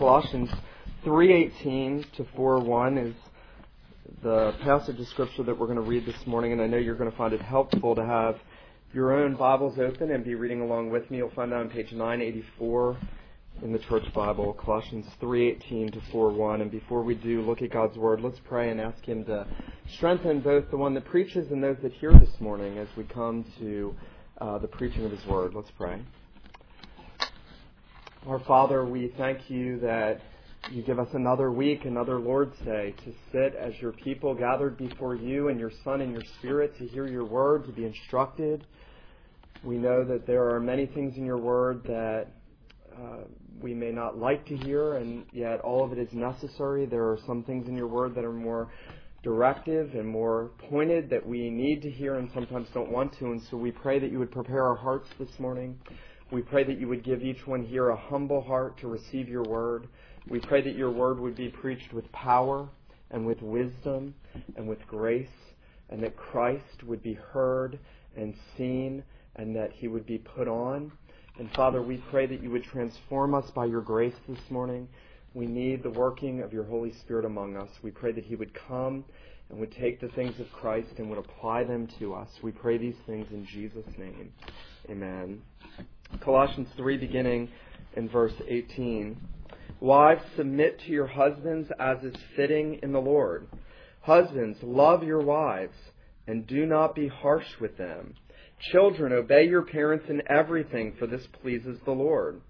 Colossians 3:18 to 4:1 is the passage of scripture that we're going to read this morning, and I know you're going to find it helpful to have your own Bibles open and be reading along with me. You'll find that on page 984 in the Church Bible, Colossians 3:18 to 4:1. And before we do look at God's Word, let's pray and ask Him to strengthen both the one that preaches and those that hear this morning as we come to uh, the preaching of His Word. Let's pray. Our Father, we thank you that you give us another week, another Lord's Day, to sit as your people gathered before you and your Son and your Spirit to hear your word, to be instructed. We know that there are many things in your word that uh, we may not like to hear, and yet all of it is necessary. There are some things in your word that are more directive and more pointed that we need to hear and sometimes don't want to, and so we pray that you would prepare our hearts this morning we pray that you would give each one here a humble heart to receive your word. We pray that your word would be preached with power and with wisdom and with grace, and that Christ would be heard and seen, and that he would be put on. And Father, we pray that you would transform us by your grace this morning. We need the working of your Holy Spirit among us. We pray that he would come and would take the things of Christ and would apply them to us. We pray these things in Jesus' name. Amen. Colossians 3, beginning in verse 18. Wives, submit to your husbands as is fitting in the Lord. Husbands, love your wives, and do not be harsh with them. Children, obey your parents in everything, for this pleases the Lord.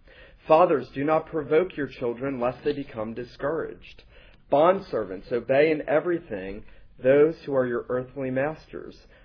Fathers, do not provoke your children, lest they become discouraged. Bondservants, obey in everything those who are your earthly masters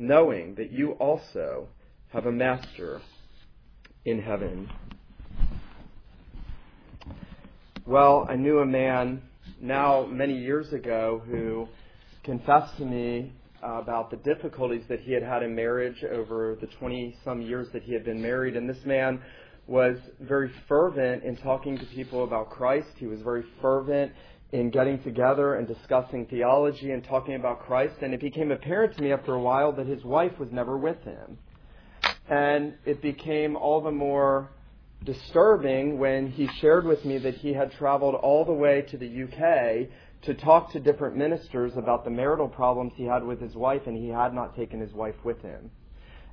knowing that you also have a master in heaven. Well, I knew a man now many years ago who confessed to me about the difficulties that he had had in marriage over the 20 some years that he had been married. And this man was very fervent in talking to people about Christ. He was very fervent in getting together and discussing theology and talking about Christ, and it became apparent to me after a while that his wife was never with him. And it became all the more disturbing when he shared with me that he had traveled all the way to the UK to talk to different ministers about the marital problems he had with his wife, and he had not taken his wife with him.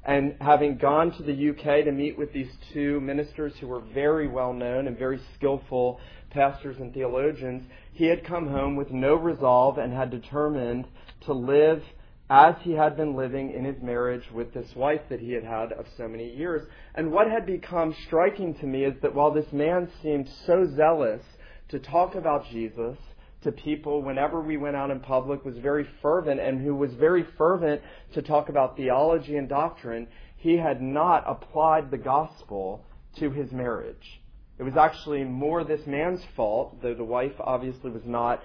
And having gone to the UK to meet with these two ministers who were very well known and very skillful pastors and theologians, he had come home with no resolve and had determined to live as he had been living in his marriage with this wife that he had had of so many years. And what had become striking to me is that while this man seemed so zealous to talk about Jesus to people whenever we went out in public, was very fervent, and who was very fervent to talk about theology and doctrine, he had not applied the gospel to his marriage. It was actually more this man's fault, though the wife obviously was not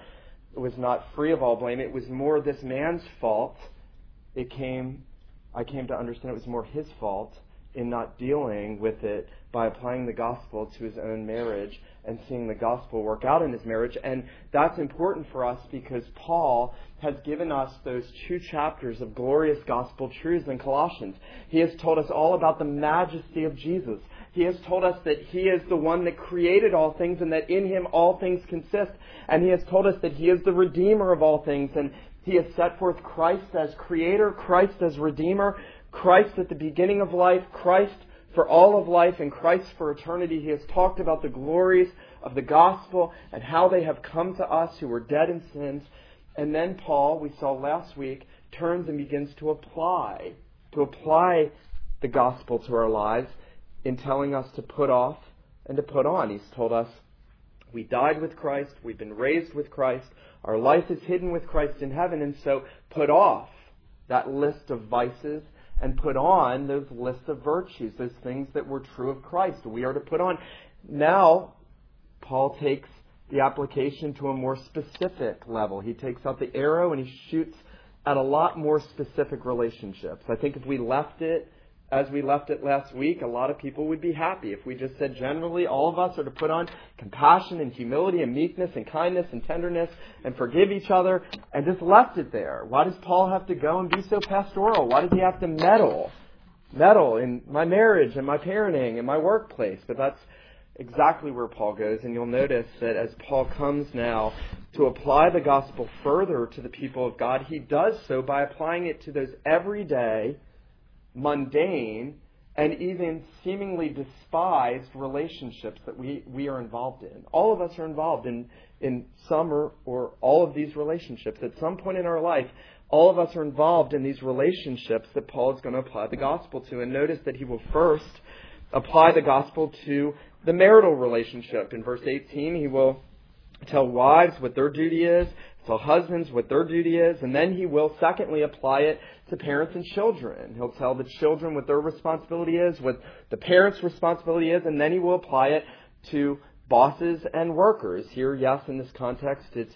was not free of all blame. It was more this man's fault. It came I came to understand it was more his fault in not dealing with it by applying the gospel to his own marriage and seeing the gospel work out in his marriage. And that's important for us because Paul has given us those two chapters of glorious gospel truths in Colossians. He has told us all about the majesty of Jesus. He has told us that He is the one that created all things and that in Him all things consist. And He has told us that He is the Redeemer of all things. And He has set forth Christ as Creator, Christ as Redeemer, Christ at the beginning of life, Christ for all of life, and Christ for eternity. He has talked about the glories of the gospel and how they have come to us who were dead in sins. And then Paul, we saw last week, turns and begins to apply, to apply the gospel to our lives in telling us to put off and to put on. He's told us we died with Christ, we've been raised with Christ, our life is hidden with Christ in heaven, and so put off that list of vices and put on those lists of virtues, those things that were true of Christ. We are to put on. Now, Paul takes the application to a more specific level. He takes out the arrow and he shoots at a lot more specific relationships. I think if we left it as we left it last week, a lot of people would be happy if we just said generally all of us are to put on compassion and humility and meekness and kindness and tenderness and forgive each other and just left it there. Why does Paul have to go and be so pastoral? Why does he have to meddle? Meddle in my marriage and my parenting and my workplace. But that's exactly where Paul goes. And you'll notice that as Paul comes now to apply the gospel further to the people of God, he does so by applying it to those everyday mundane, and even seemingly despised relationships that we, we are involved in. All of us are involved in, in some or, or all of these relationships. At some point in our life, all of us are involved in these relationships that Paul is going to apply the gospel to. And notice that he will first apply the gospel to the marital relationship. In verse 18, he will tell wives what their duty is, tell husbands what their duty is, and then he will secondly apply it to parents and children. He'll tell the children what their responsibility is, what the parents' responsibility is, and then he will apply it to bosses and workers. Here, yes, in this context, it's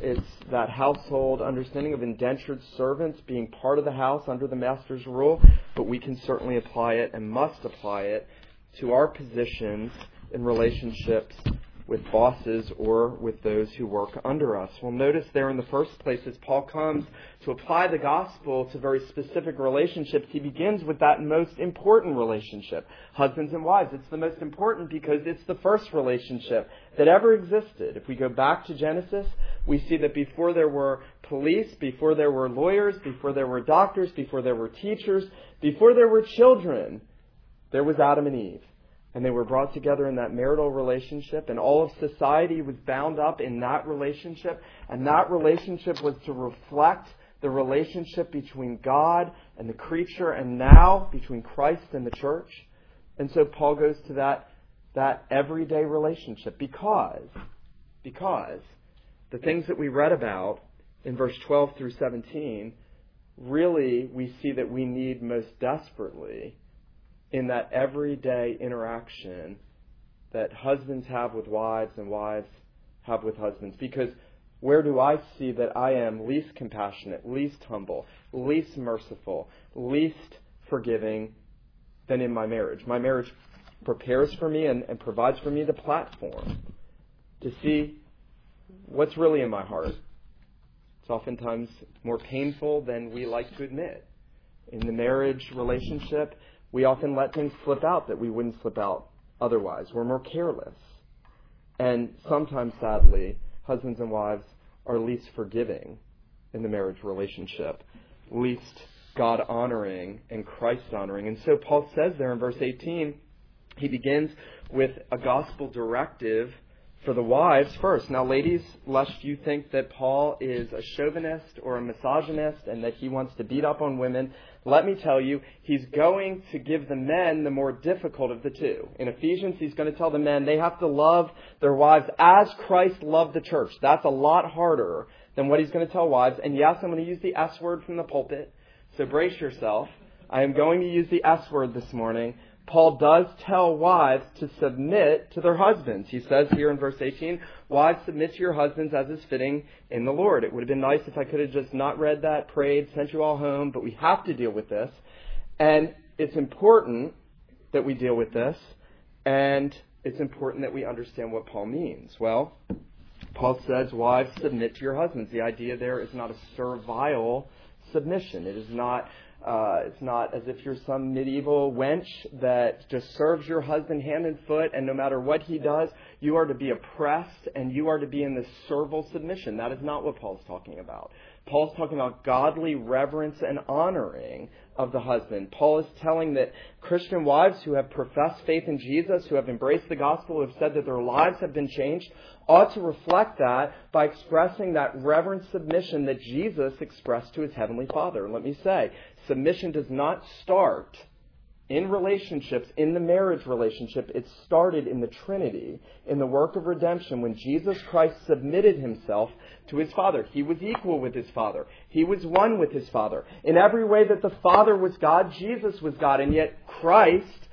it's that household understanding of indentured servants being part of the house under the master's rule, but we can certainly apply it and must apply it to our positions in relationships with bosses or with those who work under us. Well, notice there in the first place, as Paul comes to apply the gospel to very specific relationships, he begins with that most important relationship husbands and wives. It's the most important because it's the first relationship that ever existed. If we go back to Genesis, we see that before there were police, before there were lawyers, before there were doctors, before there were teachers, before there were children, there was Adam and Eve and they were brought together in that marital relationship, and all of society was bound up in that relationship, and that relationship was to reflect the relationship between God and the creature, and now between Christ and the church. And so Paul goes to that, that everyday relationship because, because the things that we read about in verse 12 through 17, really we see that we need most desperately in that everyday interaction that husbands have with wives and wives have with husbands. Because where do I see that I am least compassionate, least humble, least merciful, least forgiving than in my marriage? My marriage prepares for me and, and provides for me the platform to see what's really in my heart. It's oftentimes more painful than we like to admit. In the marriage relationship, we often let things slip out that we wouldn't slip out otherwise. We're more careless. And sometimes, sadly, husbands and wives are least forgiving in the marriage relationship, least God honoring and Christ honoring. And so Paul says there in verse 18, he begins with a gospel directive for the wives first. Now, ladies, lest you think that Paul is a chauvinist or a misogynist and that he wants to beat up on women, let me tell you, he's going to give the men the more difficult of the two. In Ephesians, he's going to tell the men they have to love their wives as Christ loved the church. That's a lot harder than what he's going to tell wives. And yes, I'm going to use the S word from the pulpit, so brace yourself. I am going to use the S word this morning. Paul does tell wives to submit to their husbands. He says here in verse 18, Wives, submit to your husbands as is fitting in the Lord. It would have been nice if I could have just not read that, prayed, sent you all home, but we have to deal with this. And it's important that we deal with this, and it's important that we understand what Paul means. Well, Paul says, Wives, submit to your husbands. The idea there is not a servile submission. It is not uh, it's not as if you're some medieval wench that just serves your husband hand and foot, and no matter what he does, you are to be oppressed and you are to be in this servile submission. That is not what Paul's talking about. Paul's talking about godly reverence and honoring of the husband. Paul is telling that Christian wives who have professed faith in Jesus, who have embraced the gospel, who have said that their lives have been changed, ought to reflect that by expressing that reverent submission that Jesus expressed to his heavenly Father. let me say, submission does not start in relationships, in the marriage relationship, it started in the Trinity, in the work of redemption, when Jesus Christ submitted himself to his Father. He was equal with his Father. He was one with his Father. In every way that the Father was God, Jesus was God, and yet Christ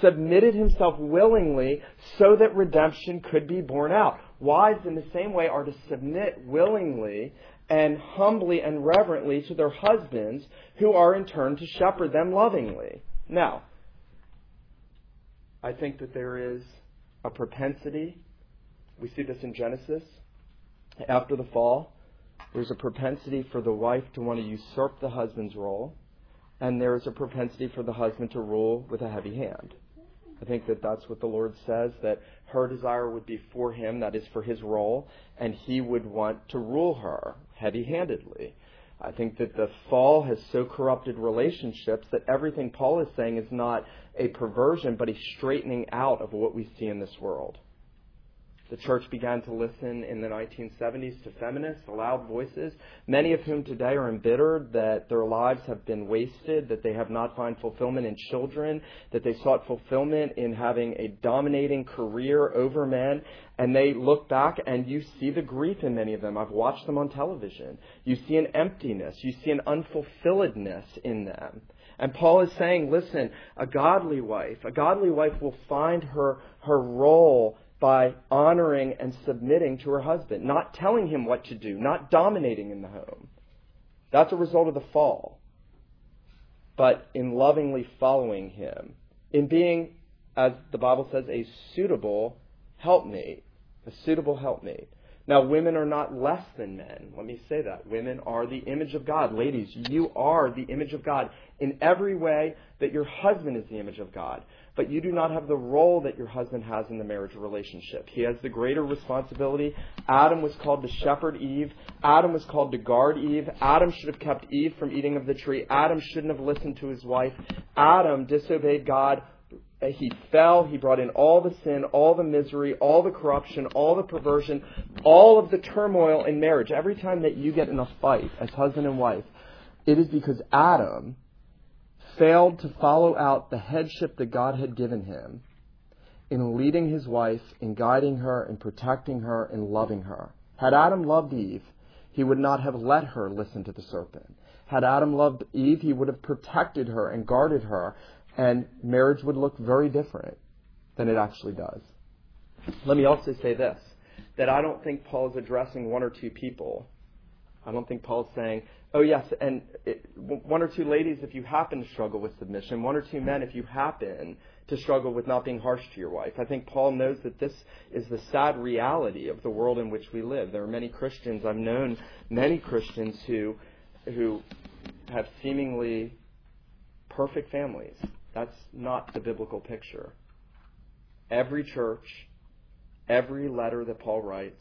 submitted himself willingly so that redemption could be borne out. wives in the same way are to submit willingly and humbly and reverently to their husbands, who are in turn to shepherd them lovingly. Now, I think that there is a propensity, we see this in Genesis, after the fall, there's a propensity for the wife to want to usurp the husband's role, and there is a propensity for the husband to rule with a heavy hand. I think that that's what the Lord says, that her desire would be for him, that is for his role, and he would want to rule her heavy handedly. I think that the fall has so corrupted relationships that everything Paul is saying is not a perversion, but a straightening out of what we see in this world. The church began to listen in the 1970s to feminists, loud voices, many of whom today are embittered that their lives have been wasted, that they have not found fulfillment in children, that they sought fulfillment in having a dominating career over men. And they look back and you see the grief in many of them. I've watched them on television. You see an emptiness. You see an unfulfilledness in them. And Paul is saying, listen, a godly wife, a godly wife will find her, her role by honoring and submitting to her husband, not telling him what to do, not dominating in the home. That's a result of the fall. But in lovingly following him, in being, as the Bible says, a suitable helpmate, a suitable helpmate. Now, women are not less than men. Let me say that. Women are the image of God. Ladies, you are the image of God in every way that your husband is the image of God but you do not have the role that your husband has in the marriage relationship. He has the greater responsibility. Adam was called to shepherd Eve. Adam was called to guard Eve. Adam should have kept Eve from eating of the tree. Adam shouldn't have listened to his wife. Adam disobeyed God. He fell. He brought in all the sin, all the misery, all the corruption, all the perversion, all of the turmoil in marriage. Every time that you get in a fight as husband and wife, it is because Adam failed to follow out the headship that God had given him in leading his wife, in guiding her, in protecting her, in loving her. Had Adam loved Eve, he would not have let her listen to the serpent. Had Adam loved Eve, he would have protected her and guarded her, and marriage would look very different than it actually does. Let me also say this that I don't think Paul is addressing one or two people. I don't think Paul's saying, Oh, yes, and it, one or two ladies if you happen to struggle with submission, one or two men if you happen to struggle with not being harsh to your wife. I think Paul knows that this is the sad reality of the world in which we live. There are many Christians, I've known many Christians who, who have seemingly perfect families. That's not the biblical picture. Every church, every letter that Paul writes,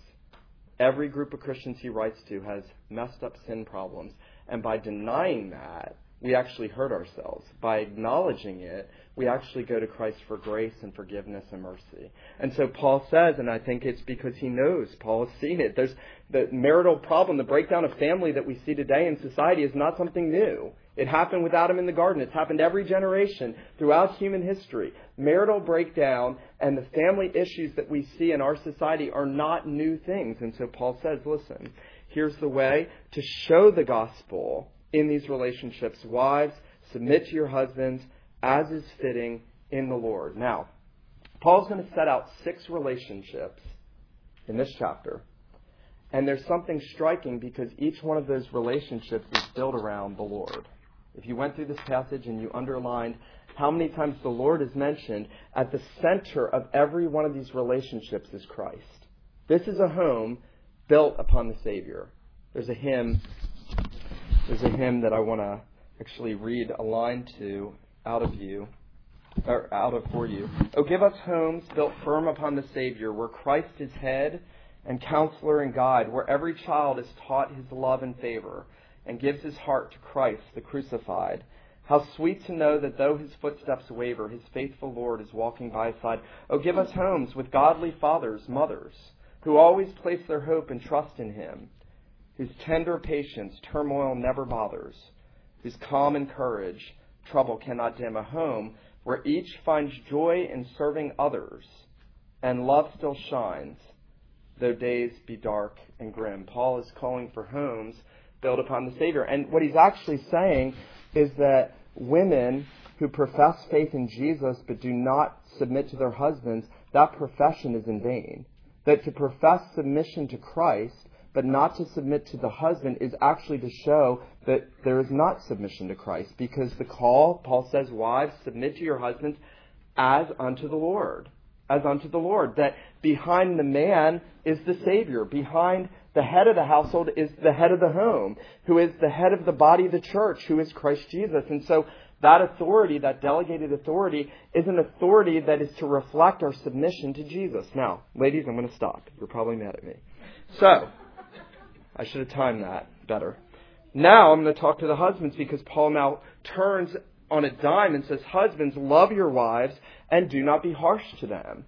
every group of Christians he writes to has messed up sin problems. And by denying that, we actually hurt ourselves. By acknowledging it, we actually go to Christ for grace and forgiveness and mercy. And so Paul says, and I think it's because he knows, Paul has seen it. There's the marital problem, the breakdown of family that we see today in society is not something new. It happened with Adam in the garden. It's happened every generation throughout human history. Marital breakdown and the family issues that we see in our society are not new things. And so Paul says, listen, here's the way to show the gospel in these relationships. Wives, submit to your husbands as is fitting in the Lord. Now, Paul's going to set out six relationships in this chapter. And there's something striking because each one of those relationships is built around the Lord. If you went through this passage and you underlined how many times the Lord is mentioned, at the center of every one of these relationships is Christ. This is a home built upon the Savior. There's a hymn. There's a hymn that I want to actually read a line to out of you, or out of for you. Oh, give us homes built firm upon the Savior, where Christ is head and counselor and guide, where every child is taught His love and favor, and gives his heart to Christ, the crucified. How sweet to know that though his footsteps waver, his faithful Lord is walking by his side. Oh, give us homes with godly fathers, mothers, who always place their hope and trust in him, whose tender patience turmoil never bothers, whose calm and courage trouble cannot dim. A home where each finds joy in serving others, and love still shines, though days be dark and grim. Paul is calling for homes built upon the Savior. And what he's actually saying is that women who profess faith in Jesus but do not submit to their husbands, that profession is in vain. that to profess submission to Christ, but not to submit to the husband, is actually to show that there is not submission to Christ. Because the call, Paul says, wives, submit to your husbands as unto the Lord. As unto the Lord. That behind the man is the Savior. Behind the head of the household is the head of the home, who is the head of the body of the church, who is Christ Jesus. And so that authority, that delegated authority, is an authority that is to reflect our submission to Jesus. Now, ladies, I'm going to stop. You're probably mad at me. So, I should have timed that better. Now I'm going to talk to the husbands because Paul now turns on a dime and says, Husbands, love your wives and do not be harsh to them.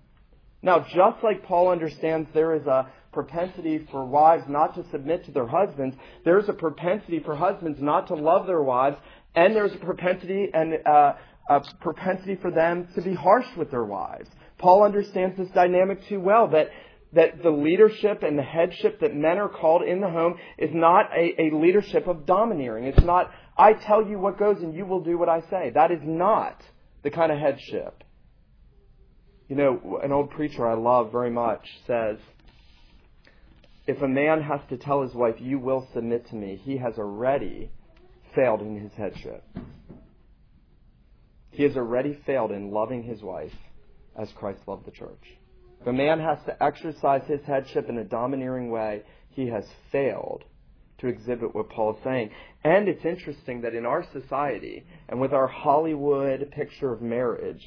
Now, just like Paul understands there is a propensity for wives not to submit to their husbands, there's a propensity for husbands not to love their wives, and there's a propensity and uh, a propensity for them to be harsh with their wives. Paul understands this dynamic too well that that the leadership and the headship that men are called in the home is not a, a leadership of domineering. It's not, I tell you what goes and you will do what I say. That is not the kind of headship. You know, an old preacher I love very much says, if a man has to tell his wife, you will submit to me, he has already failed in his headship. He has already failed in loving his wife as Christ loved the church. If a man has to exercise his headship in a domineering way, he has failed to exhibit what Paul is saying. And it's interesting that in our society, and with our Hollywood picture of marriage,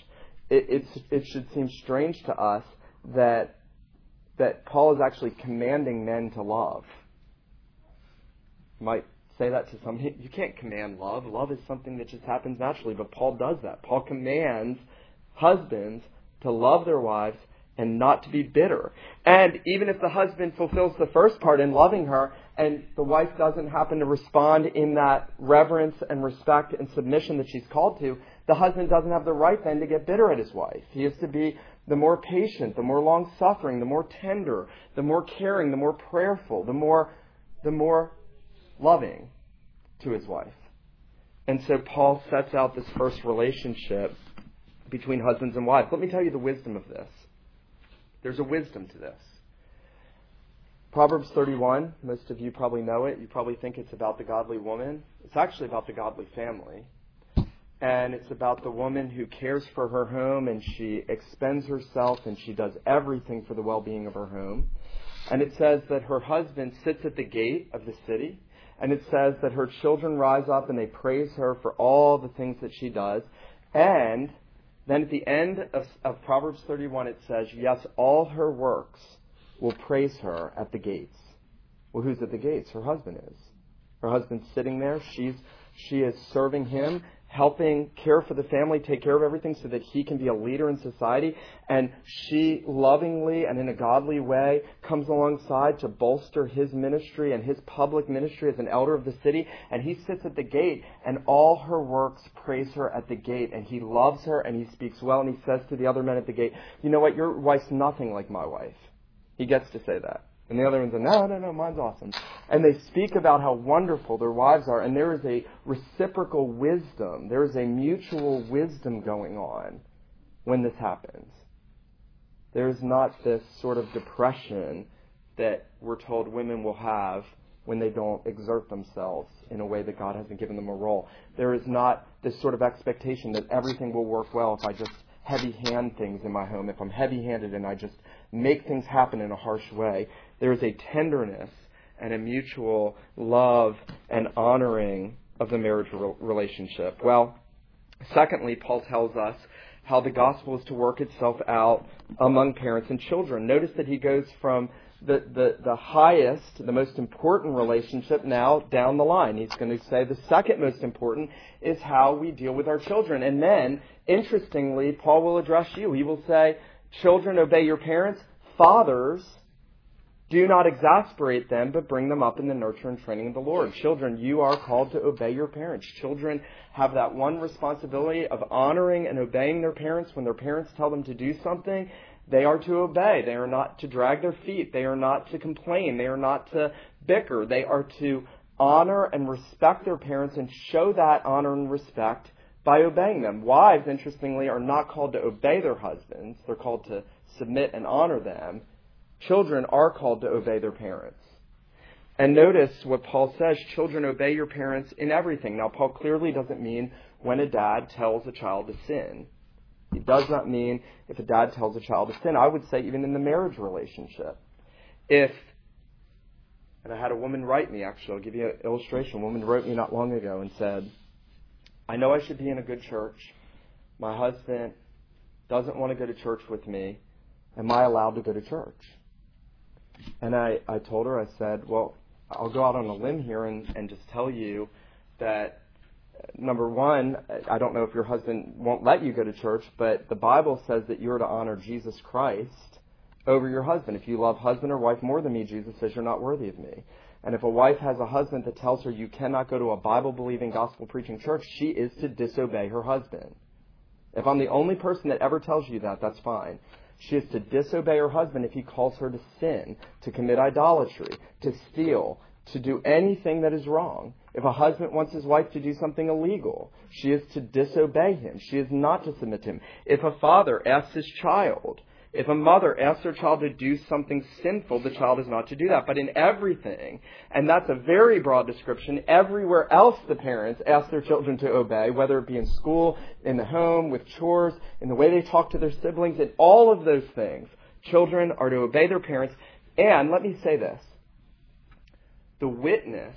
it, it should seem strange to us that that Paul is actually commanding men to love. You might say that to somebody. You can't command love. Love is something that just happens naturally, but Paul does that. Paul commands husbands to love their wives and not to be bitter. And even if the husband fulfills the first part in loving her and the wife doesn't happen to respond in that reverence and respect and submission that she's called to, the husband doesn't have the right then to get bitter at his wife. He is to be the more patient, the more long suffering, the more tender, the more caring, the more prayerful, the more the more loving to his wife. And so Paul sets out this first relationship between husbands and wives. Let me tell you the wisdom of this. There's a wisdom to this. Proverbs 31, most of you probably know it. You probably think it's about the godly woman. It's actually about the godly family and it's about the woman who cares for her home and she expends herself and she does everything for the well-being of her home. And it says that her husband sits at the gate of the city and it says that her children rise up and they praise her for all the things that she does. And then at the end of, of Proverbs 31 it says, yes, all her works will praise her at the gates. Well, who's at the gates? Her husband is. Her husband's sitting there. She's she is serving him helping care for the family, take care of everything so that he can be a leader in society. And she lovingly and in a godly way comes alongside to bolster his ministry and his public ministry as an elder of the city. And he sits at the gate and all her works praise her at the gate. And he loves her and he speaks well and he says to the other men at the gate, you know what, your wife's nothing like my wife. He gets to say that. And the other ones are, no, no, no, mine's awesome. And they speak about how wonderful their wives are, and there is a reciprocal wisdom. There is a mutual wisdom going on when this happens. There is not this sort of depression that we're told women will have when they don't exert themselves in a way that God hasn't given them a role. There is not this sort of expectation that everything will work well if I just heavy hand things in my home, if I'm heavy handed and I just make things happen in a harsh way. There is a tenderness and a mutual love and honoring of the marriage relationship. Well, secondly, Paul tells us how the gospel is to work itself out among parents and children. Notice that he goes from the, the, the highest, the most important relationship now down the line. He's going to say the second most important is how we deal with our children. And then, interestingly, Paul will address you. He will say, Children, obey your parents. Fathers, do not exasperate them, but bring them up in the nurture and training of the Lord. Children, you are called to obey your parents. Children have that one responsibility of honoring and obeying their parents when their parents tell them to do something. They are to obey. They are not to drag their feet. They are not to complain. They are not to bicker. They are to honor and respect their parents and show that honor and respect by obeying them. Wives, interestingly, are not called to obey their husbands. They're called to submit and honor them children are called to obey their parents. And notice what Paul says children, obey your parents in everything. Now, Paul clearly doesn't mean when a dad tells a child to sin. He does not mean if a dad tells a child to sin. I would say even in the marriage relationship. If, and I had a woman write me actually, I'll give you an illustration. A woman wrote me not long ago and said, I know I should be in a good church. My husband doesn't want to go to church with me. Am I allowed to go to church? And I, I told her, I said, well, I'll go out on a limb here and, and just tell you that number one, I don't know if your husband won't let you go to church, but the Bible says that you're to honor Jesus Christ over your husband. If you love husband or wife more than me, Jesus says you're not worthy of me. And if a wife has a husband that tells her you cannot go to a Bible believing, gospel preaching church, she is to disobey her husband. If I'm the only person that ever tells you that, that's fine. She is to disobey her husband if he calls her to sin, to commit idolatry, to steal, to do anything that is wrong. If a husband wants his wife to do something illegal, she is to disobey him. She is not to submit to him. If a father asks his child if a mother asks her child to do something sinful, the child is not to do that. But in everything, and that's a very broad description, everywhere else the parents ask their children to obey, whether it be in school, in the home, with chores, in the way they talk to their siblings, in all of those things, children are to obey their parents. And let me say this the witness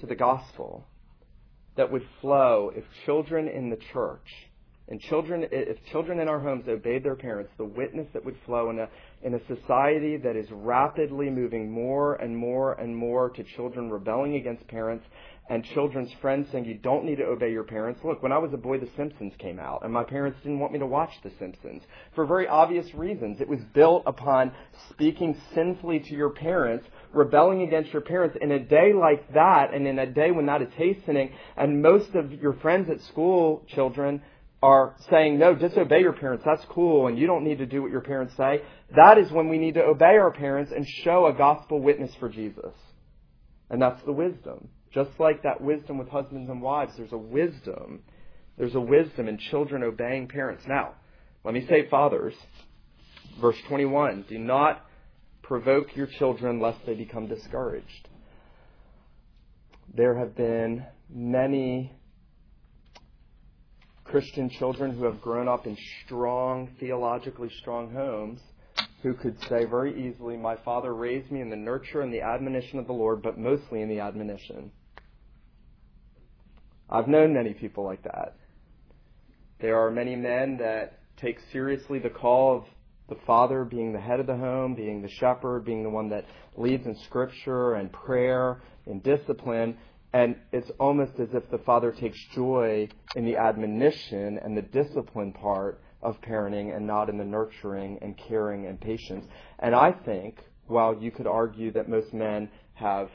to the gospel that would flow if children in the church and children, if children in our homes obeyed their parents, the witness that would flow in a, in a society that is rapidly moving more and more and more to children rebelling against parents and children's friends saying you don't need to obey your parents. Look, when I was a boy, The Simpsons came out, and my parents didn't want me to watch The Simpsons for very obvious reasons. It was built upon speaking sinfully to your parents, rebelling against your parents. In a day like that, and in a day when that is hastening, and most of your friends at school, children, are saying, no, disobey your parents, that's cool, and you don't need to do what your parents say, that is when we need to obey our parents and show a gospel witness for Jesus. And that's the wisdom. Just like that wisdom with husbands and wives, there's a wisdom. There's a wisdom in children obeying parents. Now, let me say, fathers, verse 21 do not provoke your children lest they become discouraged. There have been many Christian children who have grown up in strong, theologically strong homes who could say very easily, My father raised me in the nurture and the admonition of the Lord, but mostly in the admonition. I've known many people like that. There are many men that take seriously the call of the father being the head of the home, being the shepherd, being the one that leads in scripture and prayer and discipline, and it's almost as if the father takes joy in the admonition and the discipline part of parenting and not in the nurturing and caring and patience. And I think, while you could argue that most men have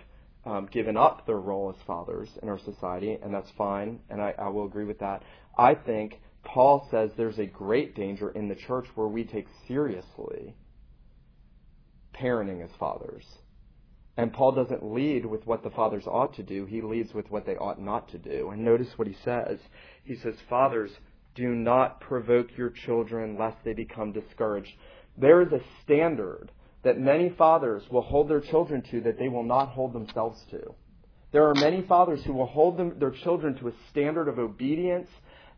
um, given up their role as fathers in our society, and that's fine, and I, I will agree with that, I think Paul says there's a great danger in the church where we take seriously parenting as fathers and Paul doesn't lead with what the fathers ought to do, he leads with what they ought not to do. And notice what he says. He says, Fathers, do not provoke your children lest they become discouraged. There is a standard that many fathers will hold their children to that they will not hold themselves to. There are many fathers who will hold them, their children to a standard of obedience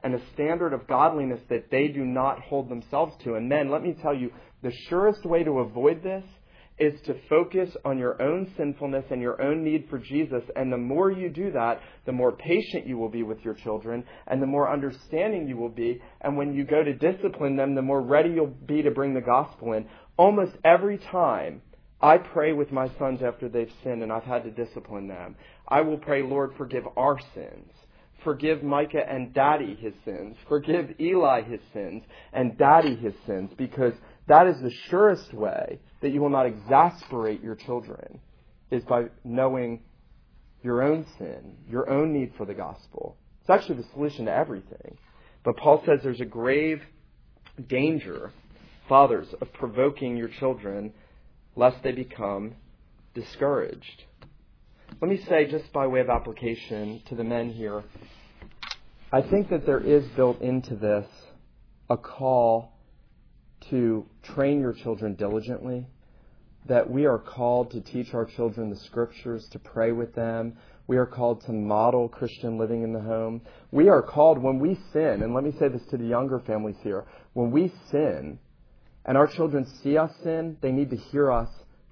and a standard of godliness that they do not hold themselves to. And men, let me tell you, the surest way to avoid this is to focus on your own sinfulness and your own need for Jesus. And the more you do that, the more patient you will be with your children and the more understanding you will be. And when you go to discipline them, the more ready you'll be to bring the gospel in. Almost every time I pray with my sons after they've sinned and I've had to discipline them, I will pray, Lord, forgive our sins. Forgive Micah and Daddy his sins. Forgive Eli his sins and Daddy his sins because that is the surest way that you will not exasperate your children, is by knowing your own sin, your own need for the gospel. It's actually the solution to everything. But Paul says there's a grave danger, fathers, of provoking your children lest they become discouraged. Let me say, just by way of application to the men here, I think that there is built into this a call to train your children diligently. that we are called to teach our children the scriptures, to pray with them. We are called to model Christian living in the home. We are called when we sin, and let me say this to the younger families here, when we sin and our children see us sin, they need to hear us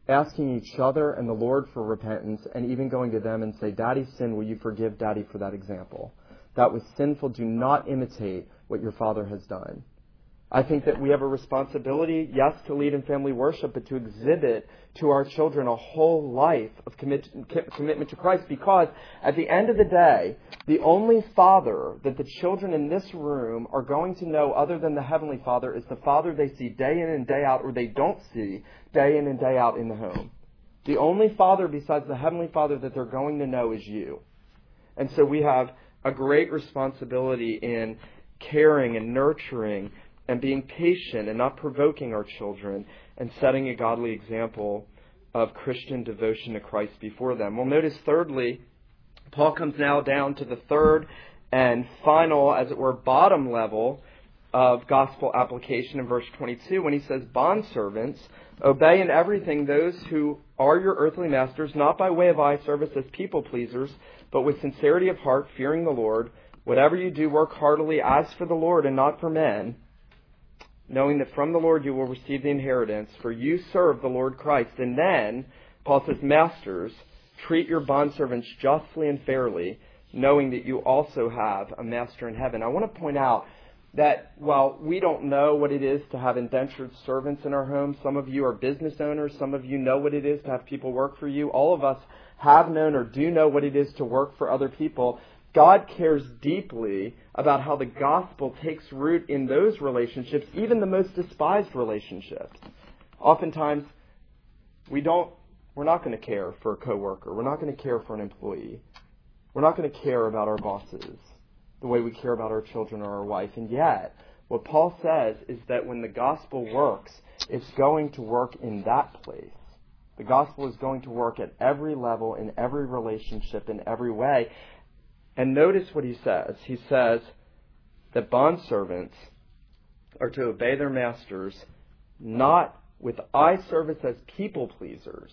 asking each other and the Lord for repentance and even going to them and say, Daddy sin, will you forgive Daddy for that example? That was sinful. Do not imitate what your father has done. I think that we have a responsibility, yes, to lead in family worship, but to exhibit to our children a whole life of commit, commitment to Christ because at the end of the day, the only Father that the children in this room are going to know other than the Heavenly Father is the Father they see day in and day out or they don't see day in and day out in the home. The only Father besides the Heavenly Father that they're going to know is you. And so we have a great responsibility in caring and nurturing and being patient and not provoking our children and setting a godly example of Christian devotion to Christ before them. Well, notice thirdly, Paul comes now down to the third and final, as it were, bottom level of gospel application in verse 22 when he says, Bondservants, obey in everything those who are your earthly masters, not by way of eye service as people pleasers, but with sincerity of heart, fearing the Lord. Whatever you do, work heartily as for the Lord and not for men knowing that from the Lord you will receive the inheritance, for you serve the Lord Christ. And then, Paul says, Masters, treat your bondservants justly and fairly, knowing that you also have a master in heaven. I want to point out that while we don't know what it is to have indentured servants in our homes, some of you are business owners, some of you know what it is to have people work for you. All of us have known or do know what it is to work for other people. God cares deeply about how the gospel takes root in those relationships, even the most despised relationships. Oftentimes, we don't, we're not going to care for a coworker. We're not going to care for an employee. We're not going to care about our bosses the way we care about our children or our wife. And yet, what Paul says is that when the gospel works, it's going to work in that place. The gospel is going to work at every level, in every relationship, in every way. And notice what he says. He says that bondservants are to obey their masters not with eye service as people pleasers,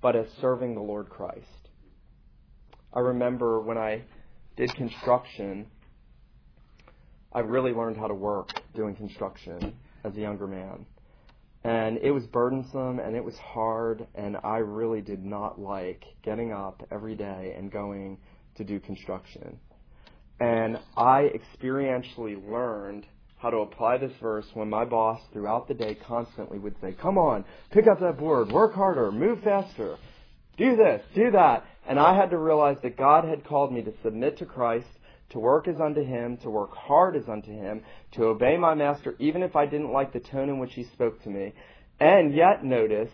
but as serving the Lord Christ. I remember when I did construction, I really learned how to work doing construction as a younger man. And it was burdensome and it was hard, and I really did not like getting up every day and going to do construction. And I experientially learned how to apply this verse when my boss throughout the day constantly would say, Come on, pick up that board, work harder, move faster, do this, do that. And I had to realize that God had called me to submit to Christ, to work as unto Him, to work hard as unto Him, to obey my master, even if I didn't like the tone in which He spoke to me. And yet, notice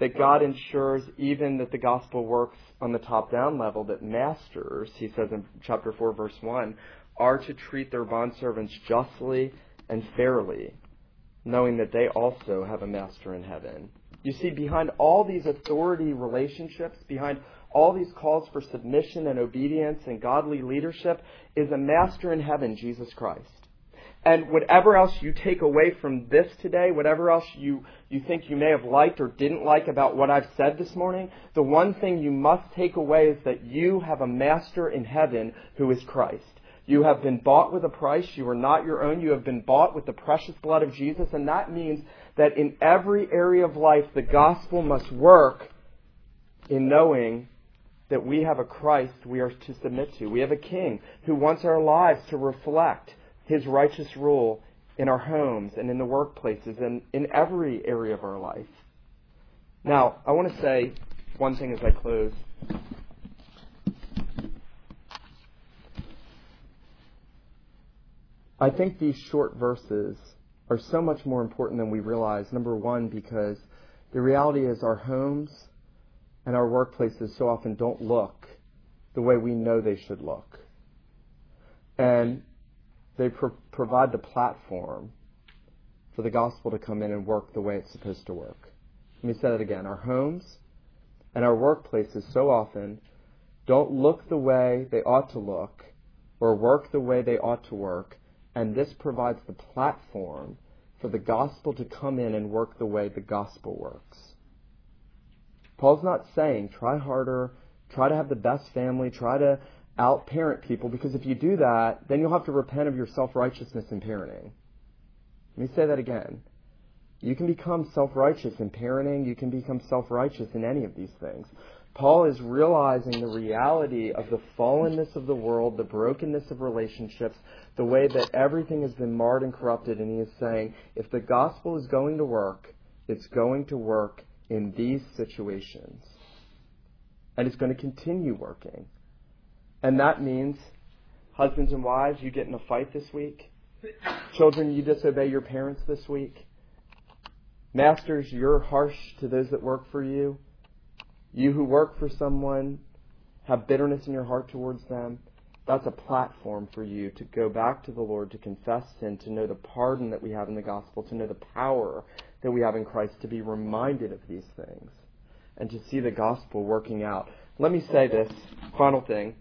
that God ensures even that the gospel works on the top down level, that masters, he says in chapter 4, verse 1, are to treat their bondservants justly and fairly, knowing that they also have a master in heaven. You see, behind all these authority relationships, behind all these calls for submission and obedience and godly leadership, is a master in heaven, Jesus Christ. And whatever else you take away from this today, whatever else you, you think you may have liked or didn't like about what I've said this morning, the one thing you must take away is that you have a master in heaven who is Christ. You have been bought with a price. You are not your own. You have been bought with the precious blood of Jesus. And that means that in every area of life, the gospel must work in knowing that we have a Christ we are to submit to. We have a King who wants our lives to reflect his righteous rule in our homes and in the workplaces and in every area of our life. Now, I want to say one thing as I close. I think these short verses are so much more important than we realize. Number one, because the reality is our homes and our workplaces so often don't look the way we know they should look. And they pro- provide the platform for the gospel to come in and work the way it's supposed to work. Let me say that again. Our homes and our workplaces so often don't look the way they ought to look or work the way they ought to work, and this provides the platform for the gospel to come in and work the way the gospel works. Paul's not saying try harder, try to have the best family, try to outparent people, because if you do that, then you'll have to repent of your self righteousness in parenting. Let me say that again. You can become self righteous in parenting, you can become self righteous in any of these things. Paul is realizing the reality of the fallenness of the world, the brokenness of relationships, the way that everything has been marred and corrupted, and he is saying, if the gospel is going to work, it's going to work in these situations. And it's going to continue working. And that means, husbands and wives, you get in a fight this week. Children, you disobey your parents this week. Masters, you're harsh to those that work for you. You who work for someone have bitterness in your heart towards them. That's a platform for you to go back to the Lord, to confess sin, to know the pardon that we have in the gospel, to know the power that we have in Christ, to be reminded of these things, and to see the gospel working out. Let me say this final thing.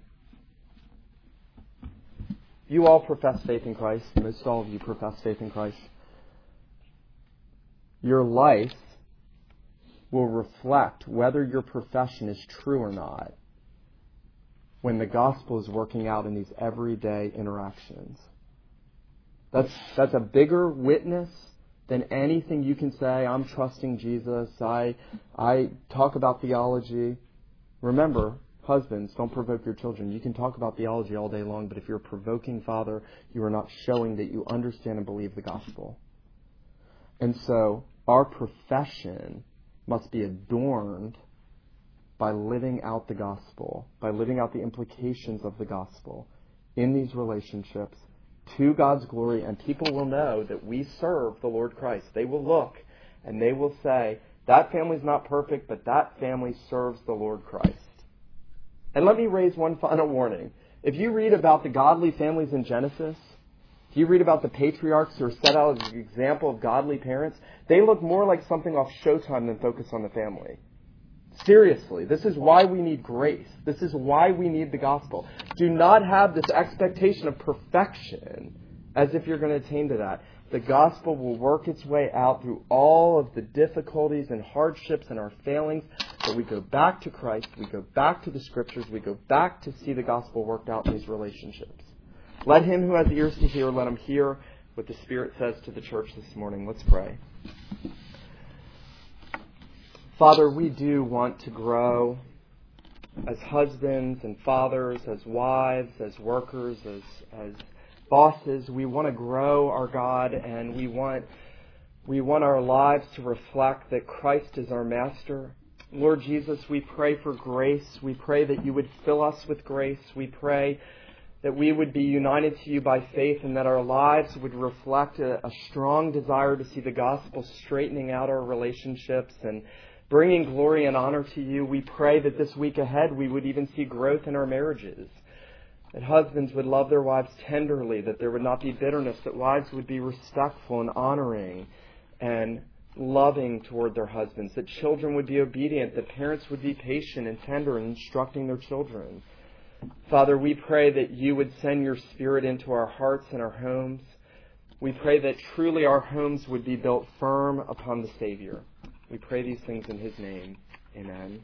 You all profess faith in Christ. Most all of you profess faith in Christ. Your life will reflect whether your profession is true or not when the gospel is working out in these everyday interactions. That's, that's a bigger witness than anything you can say. I'm trusting Jesus. I, I talk about theology. Remember, husbands, don't provoke your children. You can talk about theology all day long, but if you're a provoking father, you are not showing that you understand and believe the gospel. And so, our profession must be adorned by living out the gospel, by living out the implications of the gospel in these relationships to God's glory, and people will know that we serve the Lord Christ. They will look and they will say, that family's not perfect, but that family serves the Lord Christ. And let me raise one final warning. If you read about the godly families in Genesis, if you read about the patriarchs who are set out as an example of godly parents, they look more like something off Showtime than focus on the family. Seriously, this is why we need grace. This is why we need the gospel. Do not have this expectation of perfection as if you're going to attain to that. The gospel will work its way out through all of the difficulties and hardships and our failings, but we go back to Christ, we go back to the scriptures, we go back to see the gospel worked out in these relationships. Let him who has ears to hear, let him hear what the Spirit says to the church this morning. Let's pray. Father, we do want to grow as husbands and fathers, as wives, as workers, as, as bosses. We want to grow our God and we want, we want our lives to reflect that Christ is our master. Lord Jesus, we pray for grace. We pray that you would fill us with grace. We pray that we would be united to you by faith and that our lives would reflect a, a, strong desire to see the gospel straightening out our relationships and bringing glory and honor to you. We pray that this week ahead we would even see growth in our marriages. That husbands would love their wives tenderly, that there would not be bitterness, that wives would be respectful and honoring and loving toward their husbands, that children would be obedient, that parents would be patient and tender in instructing their children Father, we pray that you would send your Spirit into our hearts and our homes. We pray that truly our homes would be built firm upon the Savior. We pray these things in His name. Amen.